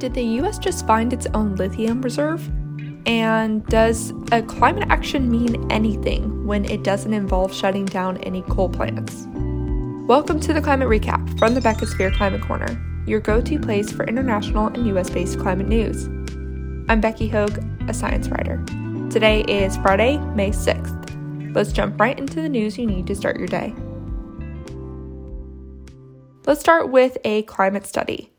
Did the US just find its own lithium reserve? And does a climate action mean anything when it doesn't involve shutting down any coal plants? Welcome to the Climate Recap from the Beccasphere Climate Corner, your go to place for international and US based climate news. I'm Becky Hogue, a science writer. Today is Friday, May 6th. Let's jump right into the news you need to start your day. Let's start with a climate study.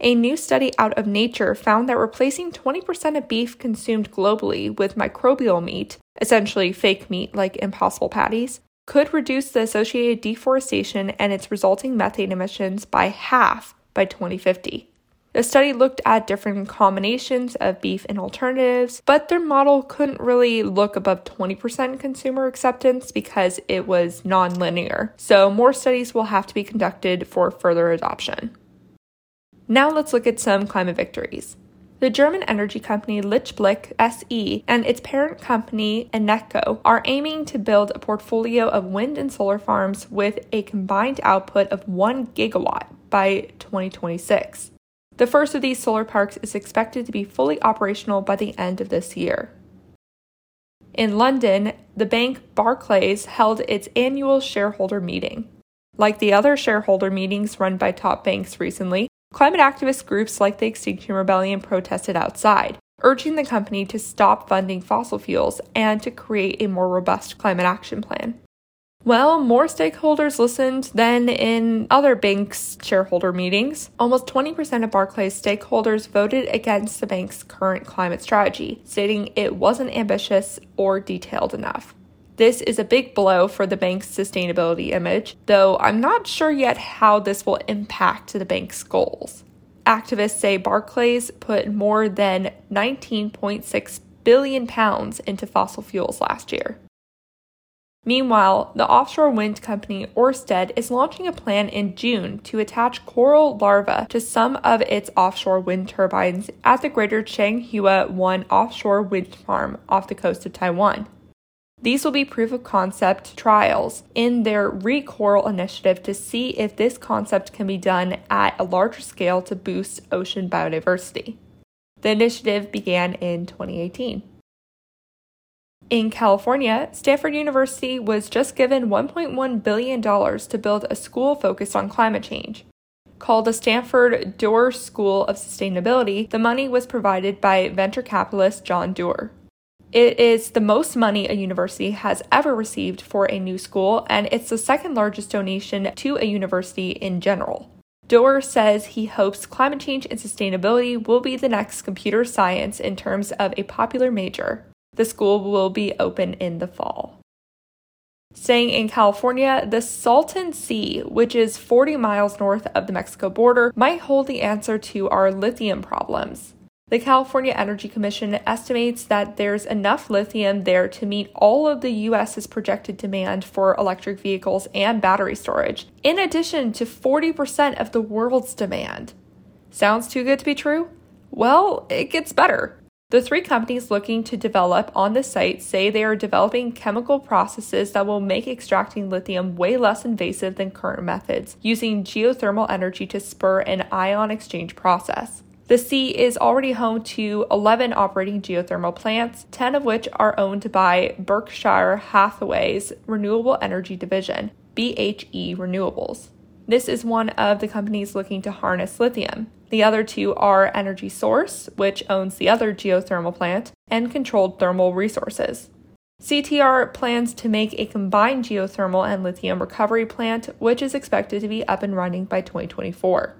A new study out of Nature found that replacing 20% of beef consumed globally with microbial meat, essentially fake meat like impossible patties, could reduce the associated deforestation and its resulting methane emissions by half by 2050. The study looked at different combinations of beef and alternatives, but their model couldn't really look above 20% consumer acceptance because it was non-linear. So more studies will have to be conducted for further adoption. Now let's look at some climate victories. The German energy company Lichtblick SE and its parent company Eneco are aiming to build a portfolio of wind and solar farms with a combined output of 1 gigawatt by 2026. The first of these solar parks is expected to be fully operational by the end of this year. In London, the bank Barclays held its annual shareholder meeting. Like the other shareholder meetings run by top banks recently, climate activist groups like the Extinction Rebellion protested outside, urging the company to stop funding fossil fuels and to create a more robust climate action plan. Well, more stakeholders listened than in other banks' shareholder meetings. Almost 20% of Barclays stakeholders voted against the bank's current climate strategy, stating it wasn't ambitious or detailed enough. This is a big blow for the bank's sustainability image, though I'm not sure yet how this will impact the bank's goals. Activists say Barclays put more than 19.6 billion pounds into fossil fuels last year. Meanwhile, the offshore wind company Orsted is launching a plan in June to attach coral larvae to some of its offshore wind turbines at the Greater Changhua 1 offshore wind farm off the coast of Taiwan. These will be proof of concept trials in their ReCoral initiative to see if this concept can be done at a larger scale to boost ocean biodiversity. The initiative began in 2018. In California, Stanford University was just given $1.1 billion to build a school focused on climate change. Called the Stanford Doerr School of Sustainability, the money was provided by venture capitalist John Doerr. It is the most money a university has ever received for a new school, and it's the second largest donation to a university in general. Doerr says he hopes climate change and sustainability will be the next computer science in terms of a popular major. The school will be open in the fall. Staying in California, the Salton Sea, which is 40 miles north of the Mexico border, might hold the answer to our lithium problems. The California Energy Commission estimates that there's enough lithium there to meet all of the US's projected demand for electric vehicles and battery storage, in addition to 40% of the world's demand. Sounds too good to be true? Well, it gets better. The three companies looking to develop on the site say they are developing chemical processes that will make extracting lithium way less invasive than current methods, using geothermal energy to spur an ion exchange process. The sea is already home to 11 operating geothermal plants, 10 of which are owned by Berkshire Hathaway's Renewable Energy Division, BHE Renewables. This is one of the companies looking to harness lithium. The other two are Energy Source, which owns the other geothermal plant, and Controlled Thermal Resources. CTR plans to make a combined geothermal and lithium recovery plant, which is expected to be up and running by 2024.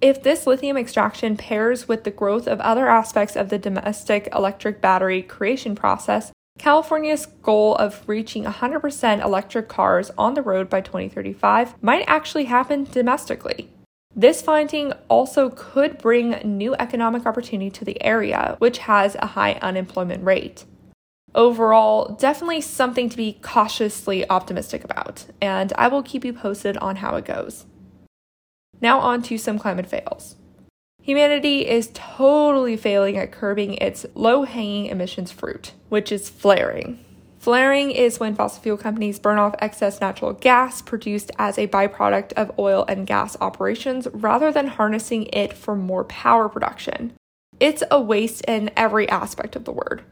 If this lithium extraction pairs with the growth of other aspects of the domestic electric battery creation process, California's goal of reaching 100% electric cars on the road by 2035 might actually happen domestically. This finding also could bring new economic opportunity to the area, which has a high unemployment rate. Overall, definitely something to be cautiously optimistic about, and I will keep you posted on how it goes. Now, on to some climate fails. Humanity is totally failing at curbing its low hanging emissions fruit, which is flaring. Flaring is when fossil fuel companies burn off excess natural gas produced as a byproduct of oil and gas operations rather than harnessing it for more power production. It's a waste in every aspect of the word.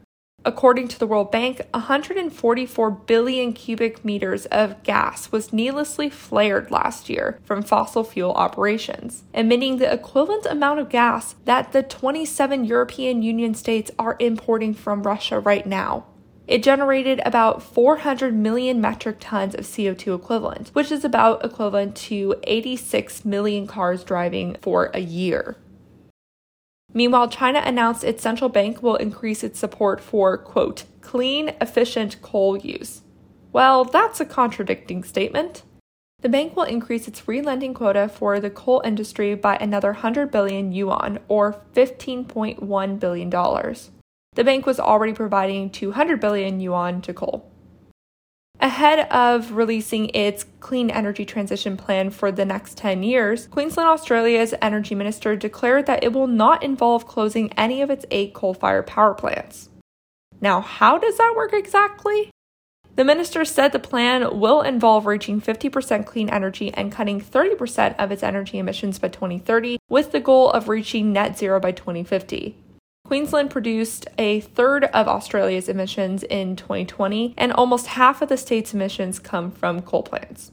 According to the World Bank, 144 billion cubic meters of gas was needlessly flared last year from fossil fuel operations, emitting the equivalent amount of gas that the 27 European Union states are importing from Russia right now. It generated about 400 million metric tons of CO2 equivalent, which is about equivalent to 86 million cars driving for a year. Meanwhile, China announced its central bank will increase its support for, quote, clean, efficient coal use. Well, that's a contradicting statement. The bank will increase its relending quota for the coal industry by another 100 billion yuan, or $15.1 billion. The bank was already providing 200 billion yuan to coal. Ahead of releasing its clean energy transition plan for the next 10 years, Queensland, Australia's energy minister declared that it will not involve closing any of its eight coal fired power plants. Now, how does that work exactly? The minister said the plan will involve reaching 50% clean energy and cutting 30% of its energy emissions by 2030, with the goal of reaching net zero by 2050. Queensland produced a third of Australia's emissions in 2020, and almost half of the state's emissions come from coal plants.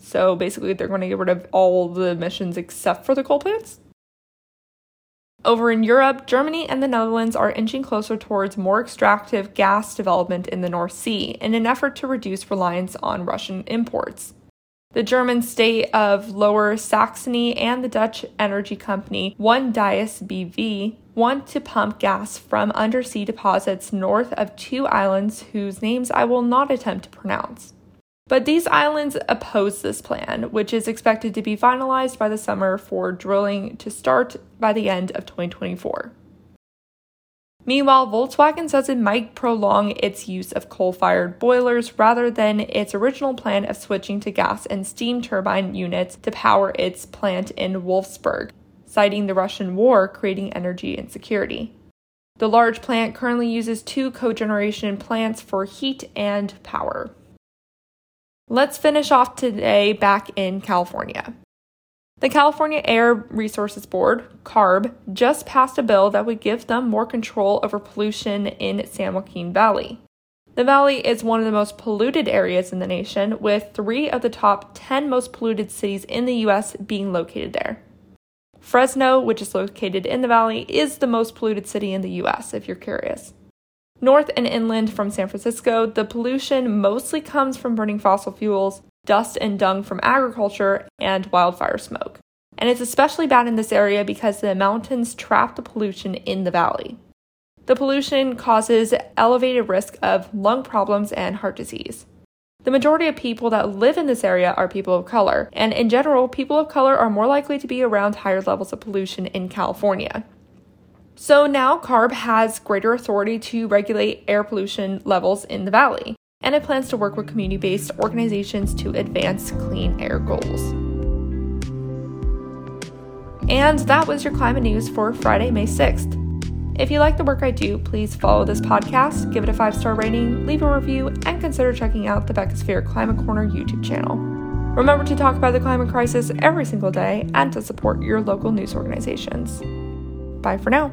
So basically, they're going to get rid of all the emissions except for the coal plants. Over in Europe, Germany and the Netherlands are inching closer towards more extractive gas development in the North Sea in an effort to reduce reliance on Russian imports. The German state of Lower Saxony and the Dutch energy company One-Dyas BV want to pump gas from undersea deposits north of two islands whose names I will not attempt to pronounce. But these islands oppose this plan, which is expected to be finalized by the summer for drilling to start by the end of 2024. Meanwhile, Volkswagen says it might prolong its use of coal fired boilers rather than its original plan of switching to gas and steam turbine units to power its plant in Wolfsburg, citing the Russian war creating energy insecurity. The large plant currently uses two cogeneration plants for heat and power. Let's finish off today back in California. The California Air Resources Board, CARB, just passed a bill that would give them more control over pollution in San Joaquin Valley. The valley is one of the most polluted areas in the nation, with three of the top 10 most polluted cities in the U.S. being located there. Fresno, which is located in the valley, is the most polluted city in the U.S., if you're curious. North and inland from San Francisco, the pollution mostly comes from burning fossil fuels, dust and dung from agriculture, and wildfire smoke. And it's especially bad in this area because the mountains trap the pollution in the valley. The pollution causes elevated risk of lung problems and heart disease. The majority of people that live in this area are people of color, and in general, people of color are more likely to be around higher levels of pollution in California. So now CARB has greater authority to regulate air pollution levels in the valley and it plans to work with community based organizations to advance clean air goals. And that was your climate news for Friday, May 6th. If you like the work I do, please follow this podcast, give it a five star rating, leave a review, and consider checking out the Beccasphere Climate Corner YouTube channel. Remember to talk about the climate crisis every single day and to support your local news organizations. Bye for now.